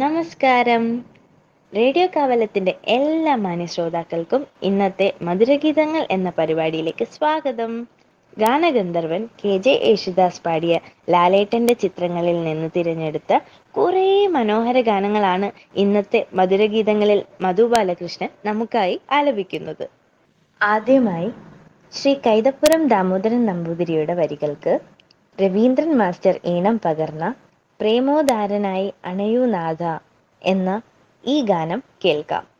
നമസ്കാരം. റേഡിയോ കാവലത്തിന്റെ എല്ലാ മാന്യ ശ്രോതാക്കൾക്കും ഇന്നത്തെ മധുരഗീതങ്ങൾ എന്ന പരിപാടിയിലേക്ക് സ്വാഗതം. ഗാനഗന്ധർവൻ കെ ജെ യേശുദാസ് പാടിയ ലാലേട്ടന്റെ ചിത്രങ്ങളിൽ നിന്ന് തിരഞ്ഞെടുത്ത കുറെ മനോഹര ഗാനങ്ങളാണ് ഇന്നത്തെ മധുരഗീതങ്ങളിൽ മധു ബാലകൃഷ്ണൻ നമുക്കായി ആലപിക്കുന്നത്. ആദ്യമായി ശ്രീ കൈതപ്പുറം ദാമോദരൻ നമ്പൂതിരിയുടെ വരികൾക്ക് രവീന്ദ്രൻ മാസ്റ്റർ ഈണം പകർന്ന പ്രേമോദാരനായി അണയൂ നാഥ എന്ന ഈ ഗാനം കേൾക്കാം.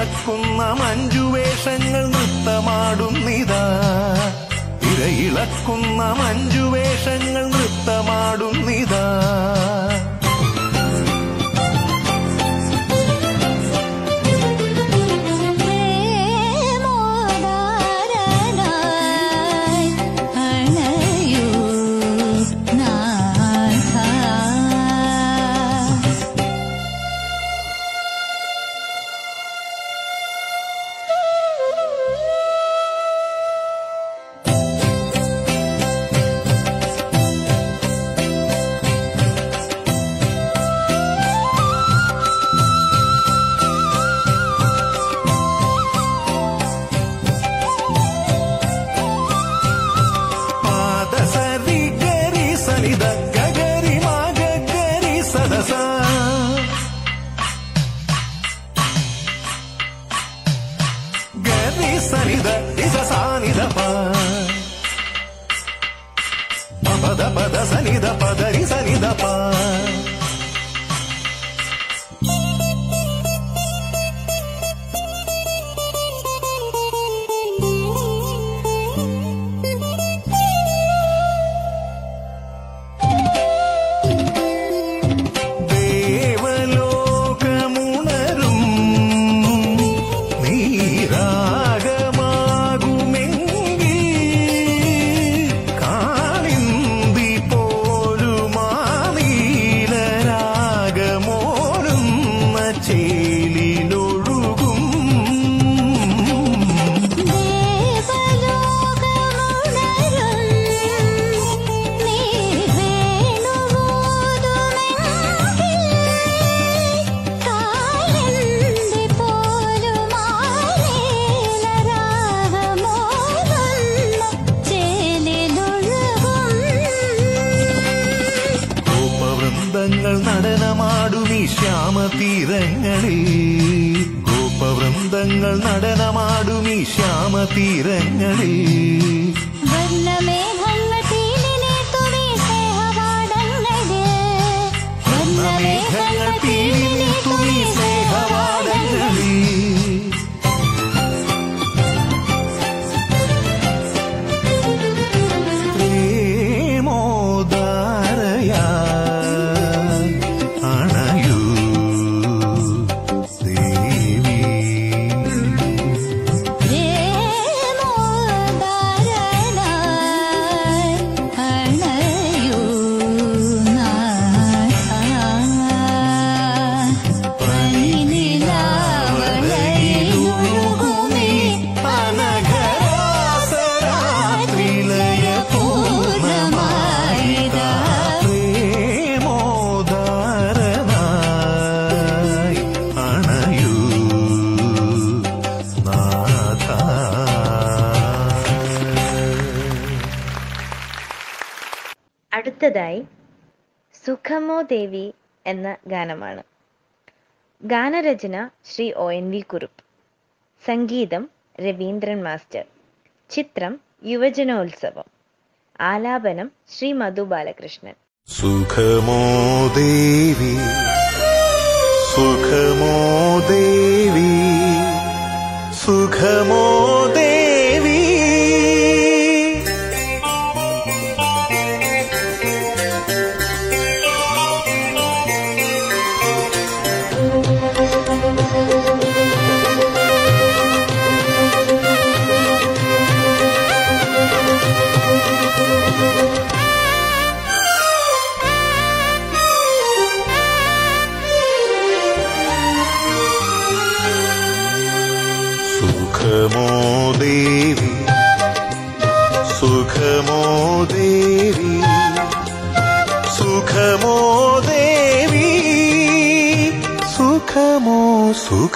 ഇരയിളക്കുന്ന മഞ്ജുവേഷങ്ങൾ നൃത്തമാടുന്നിതാ ഇരയിളക്കുന്ന മഞ്ജുവേഷങ്ങൾ നൃത്തമാടുന്നിതാ ശ്യാമതീരങ്ങളിൽ സുഖമോ ദേവി എന്ന ഗാനമാണ്. ഗാനരചന Shri O N V Kurup. സംഗീതം രവീന്ദ്രൻ മാസ്റ്റർ. ചിത്രം യുവജനോത്സവം. ആലാപനം ശ്രീ മധു ബാലകൃഷ്ണൻ. സുഖമോ ദേവി സുഖമോ ദേവി സുഖമോ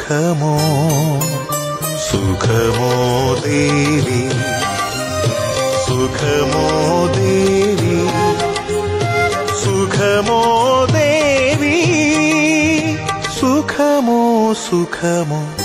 സുഖമോ? സുഖമോ ദേവി? സുഖമോ ദേവി? സുഖമോ ദേവി? സുഖമോ സുഖമോ?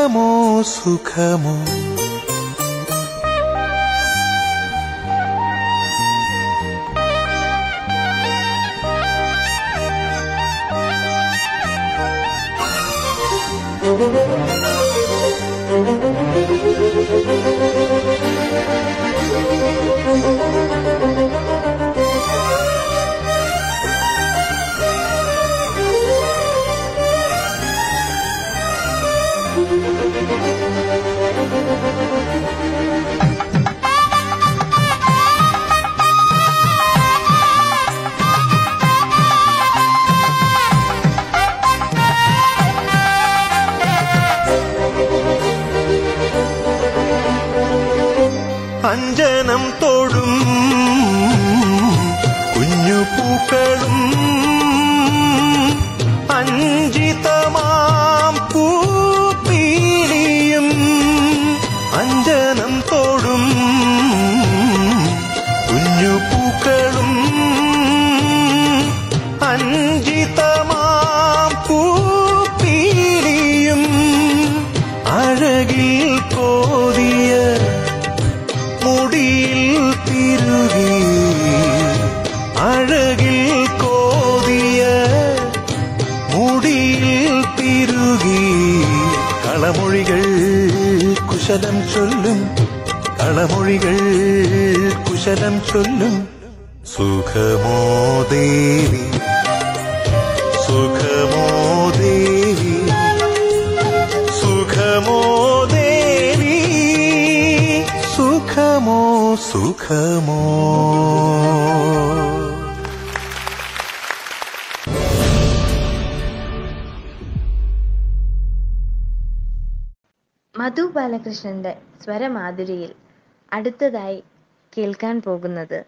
സുഖമോ സുഖമോ ും അഞ്ജനം மக்களும் സുഖമോ സുഖമോ? മധു ബാലകൃഷ്ണന്റെ സ്വരമാധുരിയിൽ അടുത്തതായി കേൾക്കാൻ പോകുന്നത്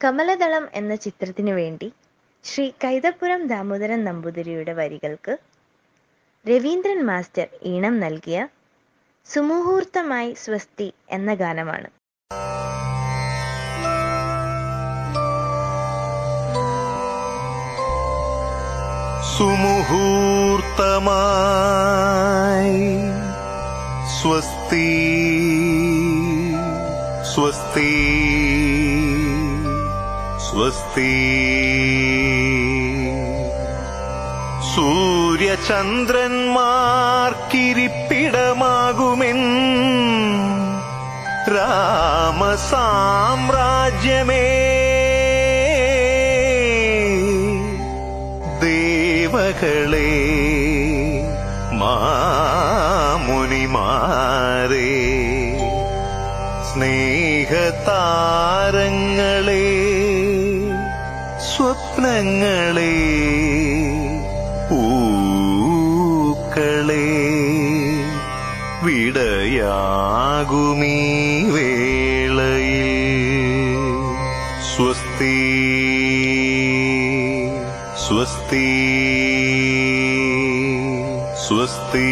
കമലദളം എന്ന ചിത്രത്തിനു വേണ്ടി ശ്രീ കൈതപ്പുരം ദാമോദരൻ നമ്പൂതിരിയുടെ വരികൾക്ക് രവീന്ദ്രൻ മാസ്റ്റർ ഈണം നൽകിയ സുമുഹൂർത്തമായി സ്വസ്തി എന്ന ഗാനമാണ്. സുമുഹൂർത്തമായി സ്വസ്തി സ്വസ്തി സ്വസ്തി. സൂര്യചന്ദ്രന്മാർക്കിരിപ്പിടമാകുമെൻ രാമസാമ്രാജ്യമേ ദേവകളെ മാമുനിമാരെ സ്നേഹതാരങ്ങളെ സ്വപ്നങ്ങളെ സ്വസ്തി സ്വസ്തി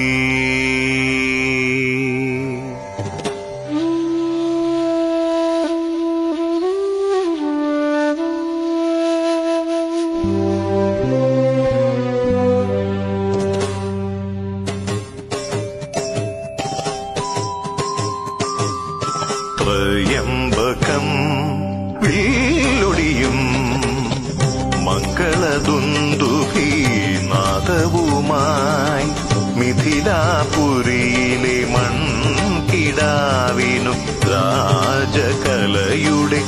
ത്രയംബകം രാജകലയുടെ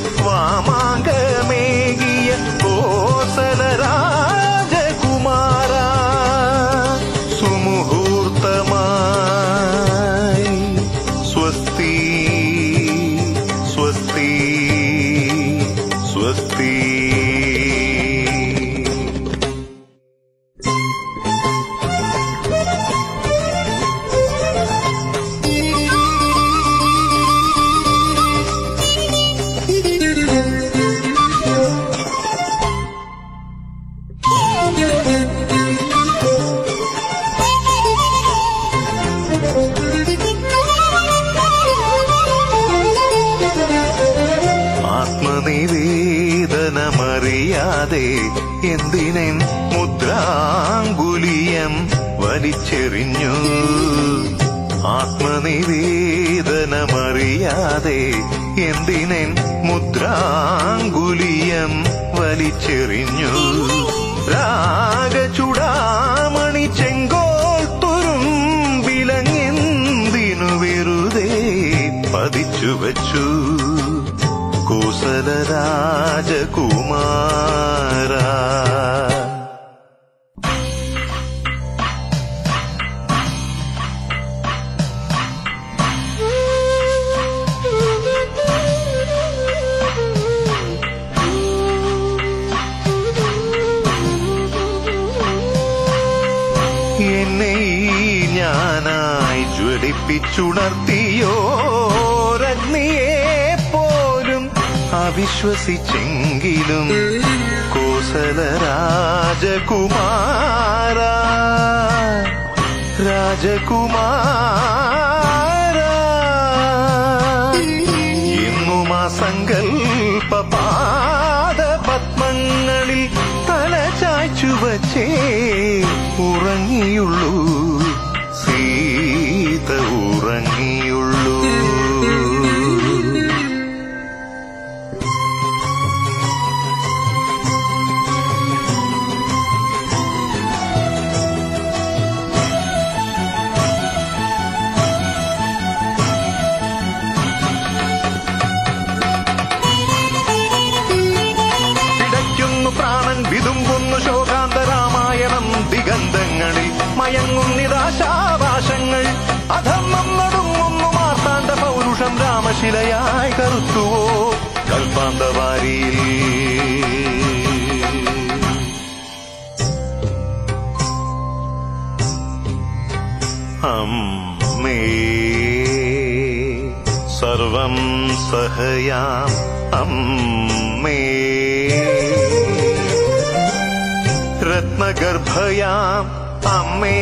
ഞാനായി പോലും അവിശ്വസിച്ചെങ്കിലും കോസല രാജകുമാര. രാജകുമാര എന്നും ആ സങ്കൽപ്പ പാദ പത്മങ്ങളിൽ തല ചായ്ച്ചു വച്ചേ ഉറങ്ങിയുള്ളൂ. രാമശിലയായി കറുത്തുവോ കൽപ്പാന്തവാരിയിൽ അമ്മേ സർവം സഹയാം അമ്മേ രത്നഗർഭയാം അമ്മേ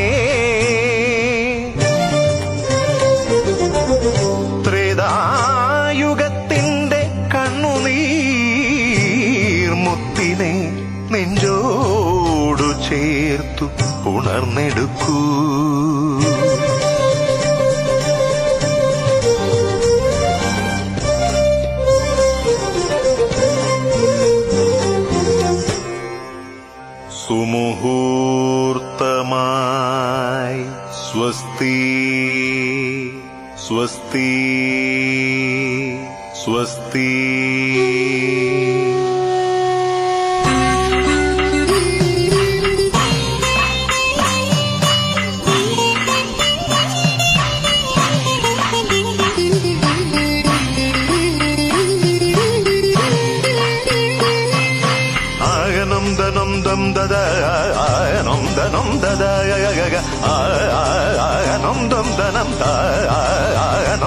കണ്ണുനീർമുത്തിനെ നെഞ്ചോടു ചേർത്തു ഉണർന്നെടുക്കൂ സുമുഹൂർത്തമായി സ്വസ്തി സ്വസ്തി സ്വസ്തി.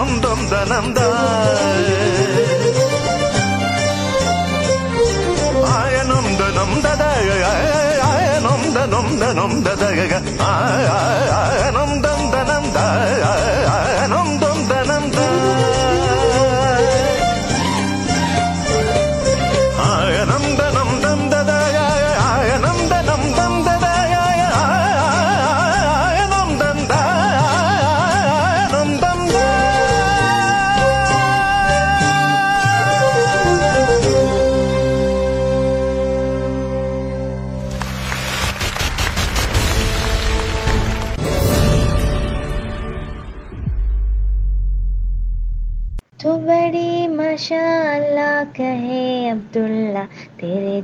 ആയനം ദം ദനം ദ ആയനം ദനം ദദ ആയനം ദനം ദനം ദദ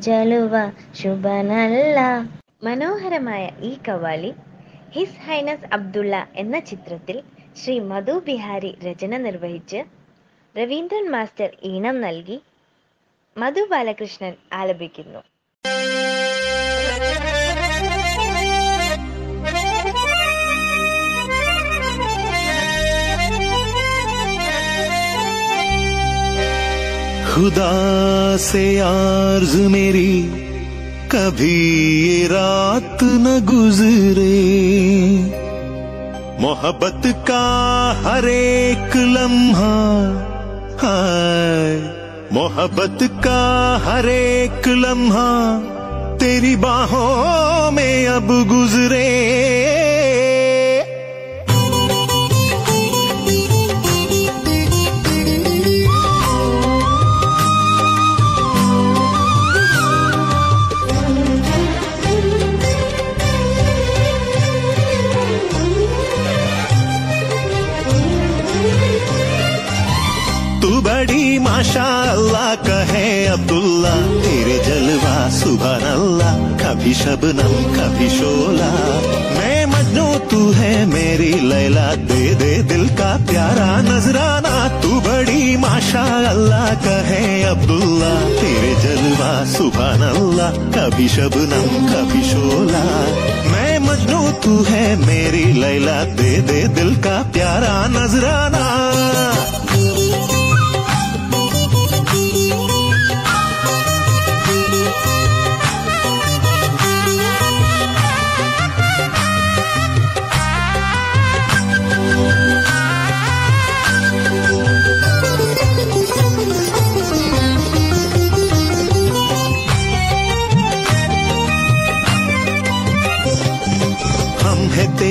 ജലുവ ശുഭനല്ല. മനോഹരമായ ഈ കവാലി ഹിസ് ഹൈനസ് അബ്ദുള്ള എന്ന ചിത്രത്തിൽ ശ്രീ മധു ബിഹാരി രചന നിർവഹിച്ച് രവീന്ദ്രൻ മാസ്റ്റർ ഈണം നൽകി മധു ബാലകൃഷ്ണൻ ആലപിക്കുന്നു. खुदा से आर्ज मेरी, कभी ये रात न गुजरे। मोहब्बत का हर एक लम्हा हाय मोहब्बत का हर एक लम्हा तेरी बाहों में अब गुजरे। माशा अल्लाह कहे अब्दुल्ला तेरे जलवा सुबह अल्लाह, कभी शबनम, कभी शोला। मैं मजनू, तू है मेरी लैला, दे दे दिल का प्यारा नजराना। तू बड़ी माशा अल्लाह कहे अब्दुल्ला तेरे जलवा सुबह अल्लाह, कभी शबनम, कभी शोला। मैं मजनू, तू है मेरी लैला, दे दे दिल का प्यारा नजराना।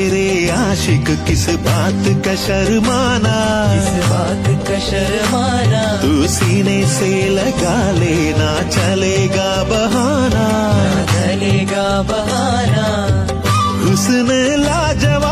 तेरे आशिक किस बात का शर्माना? किस बात का शर्माना? तू सीने से लगा लेना चलेगा बहाना। चलेगा बहाना। हुस्न लाजवाब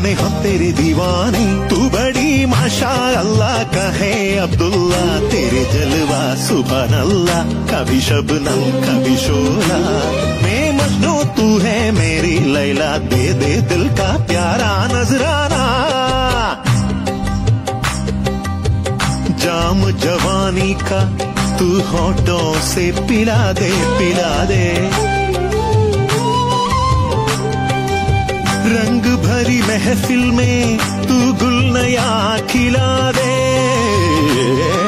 या ना माने हम तेरे दीवाने। तू बड़ी माशा अल्लाह का है अब्दुल्ला। तेरे जलवा सुबह अल्लाह कभी शबनम, कभी शोला। मैं मजनू, तू है मेरी लैला, दे दे दिल का प्यारा नजराना। जाम जवानी का, तू होठों से पिला दे पिला दे। रंग भरी महफिल में तू गुल नया खिला दे।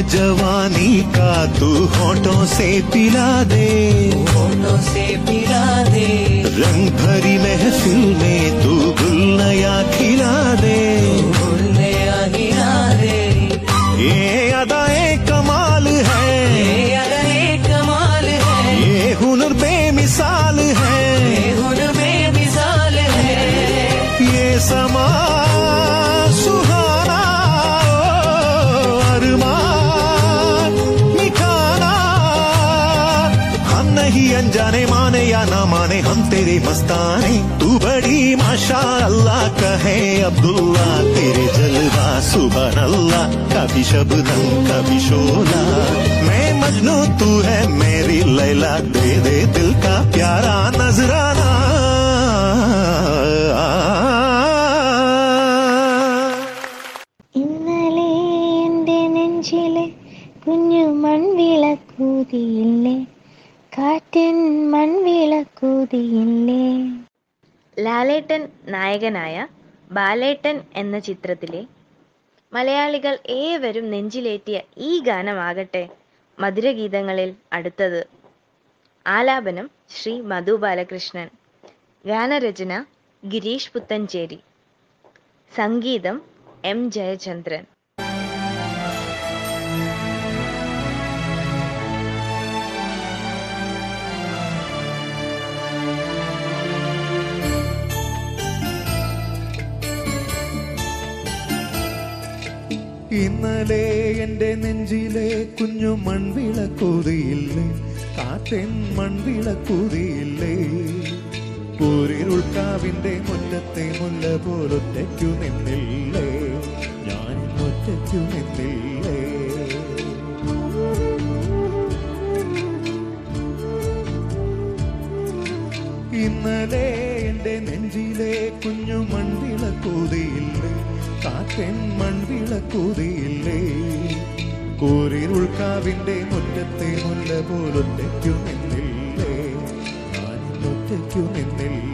जवानी का तू होठों से पिला दे। होठों से पिला दे। रंग भरी महफिल में तू गुल नया खिला दे। तेरे मस्ताने तू बड़ी माशा अल्लाह कहे अब्दुल्ला तेरे जलवा सुबह अल्लाह कभी शबनम, कभी शोला मैं मजनू, तू है मेरी लैला, दे दे दिल का प्यारा नजराना। നായകനായ ബാലേട്ടൻ എന്ന ചിത്രത്തിലെ മലയാളികൾ ഏവരും നെഞ്ചിലേറ്റിയ ഈ ഗാനമാകട്ടെ മധുരഗീതങ്ങളിൽ അടുത്തത് ആലാപനം ശ്രീ മധു ബാലകൃഷ്ണൻ ഗാനരചന ഗിരീഷ് പുത്തഞ്ചേരി സംഗീതം എം ജയചന്ദ്രൻ. ഇന്നലെ എന്റെ നെഞ്ചിലെ കുഞ്ഞു മൺവിളക്കൂതിയില്ലേ? കാറ്റൻ മൺവിളക്കൂതിയില്ലേ? പൂരിരുൾക്കാവിന്റെ മുറ്റത്തെ മുല്ല പോലൊറ്റയ്ക്കു നിന്നില്ലേ? ഞാൻ ഒറ്റയ്ക്കു നിന്നില്ലേ? ഇന്നലെ എന്റെ നെഞ്ചിലെ കുഞ്ഞു മൺവിളക്കൂതിയില്ലേ? കാറ്റൻ മൺവിളക്കൂതിയില്ലേ കൂരിരുൾക്കാവിന്റെ മുറ്റത്തെ മുല്ല പോലൊറ്റയ്ക്കു നിന്നില്ലേ ഞാൻ ഒറ്റയ്ക്കു നിന്നില്ലേ.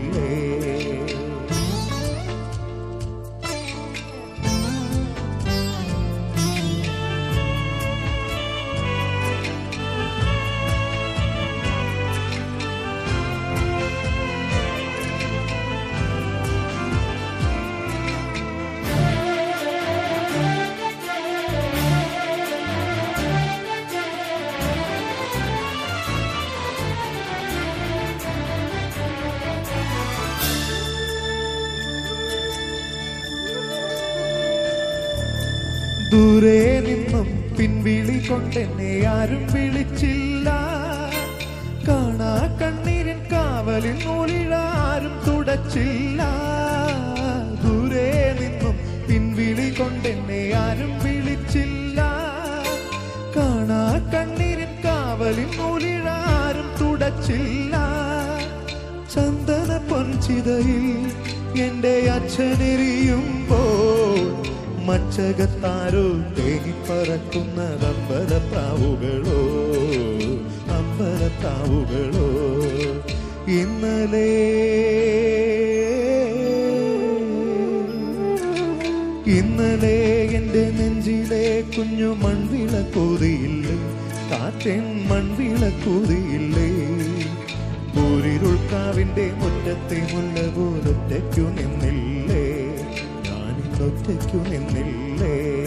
ദൂരെ നിന്നും പിൻവിളി കൊണ്ടെന്നെ ആരും വിളിച്ചില്ല. കാണാ കണ്ണീരൻ കാവലിൽ നൂലിഴാരും തുടച്ചില്ല. ദൂരെ നിന്നും പിൻവിളി കൊണ്ടെന്നെ ആരും വിളിച്ചില്ല. കാണാ കണ്ണീരൻ കാവലിൽ നൂലിഴാരും തുടച്ചില്ല. ചന്ദന പൊൻചിതയിൽ എന്റെ അച്ഛനെറിയുമ്പോൾ മച്ചകത്താരോ തേങ്ങിപ്പറക്കുന്ന അമ്പലത്താവുകളോ അമ്പലത്താവുകളോ ഇന്നലെ ഇന്നലെ എന്റെ നെഞ്ചിലെ കുഞ്ഞു മൺവിളക്കൂതിയില്ലേ കാറ്റൻ മൺവിളക്കൂതിയില്ലേ ൂരിരുൾക്കാവിന്റെ മുറ്റത്തെ മുല്ല പോലൊറ്റയ്ക്കു നിന്നില്ലേ? ഞാനിന്നൊറ്റയ്ക്കു നിന്നില്ലേ?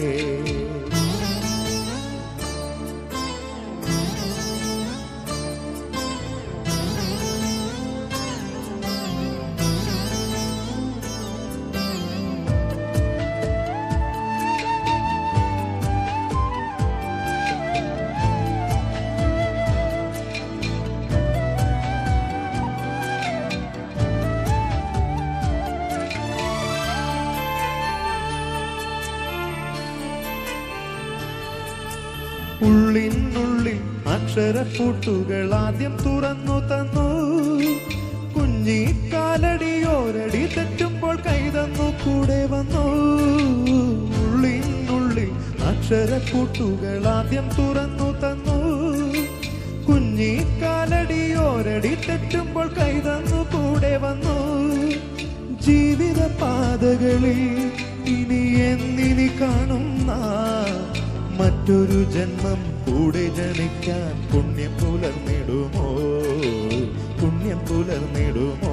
അക്ഷരപ്പൂട്ടുകൾ ആദ്യം തുറന്നു തന്നു. കുഞ്ഞി കാലടി ഓരടി തെറ്റുമ്പോൾ കൈതന്നു കൂടെ വന്നു. ഉള്ളിനുള്ളിൽ അക്ഷരക്കൂട്ടുകൾ ആദ്യം തുറന്നു തന്നു. കുഞ്ഞി കാലടി ഓരടി തെറ്റുമ്പോൾ കൈതന്നു കൂടെ വന്നു. ജീവിത പാതകളിൽ ഇനി എന്നിനി കാണുന്ന മറ്റൊരു ജന്മം കൂടെ ജനിക്കാൻ പുലർന്നിടുമോ? പുണ്യം പുലർന്നിടുമോ?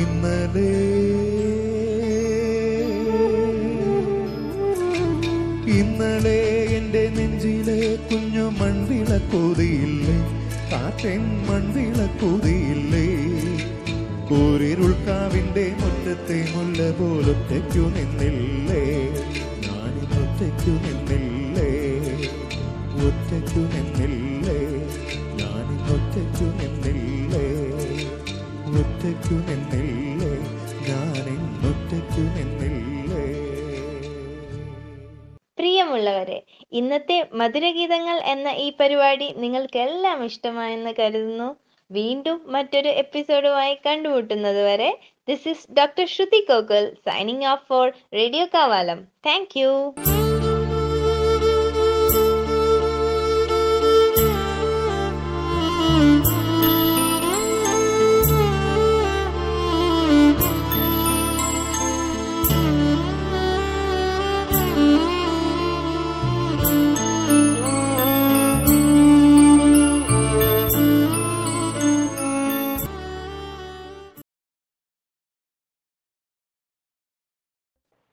ഇന്നലെ ഇന്നലെ എന്റെ നെഞ്ചിലെ കുഞ്ഞു മൺവിളക്കൂതിയില്ലേ? കാറ്റൻ മൺവിളക്കൂതിയില്ലേ? കൂരിരുൾക്കാവിന്റെ മുറ്റത്തെ മുല്ല പോലൊറ്റയ്ക്കു നിന്നില്ലേ? ഞാനിന്നൊറ്റയ്ക്കു നിന്നില്ലേ? ഒറ്റയ്ക്കു നിന്നില്ലേ? പ്രിയമുള്ളവരെ ഇന്നത്തെ മധുരഗീതങ്ങൾ എന്ന ഈ പരിപാടി നിങ്ങൾക്കെല്ലാം ഇഷ്ടമായെന്ന് കരുതുന്നു. വീണ്ടും മറ്റൊരു എപ്പിസോഡുമായി കണ്ടുമുട്ടുന്നത് വരെ this is doctor Shruti Kokkal signing off for radio Kavalam thank you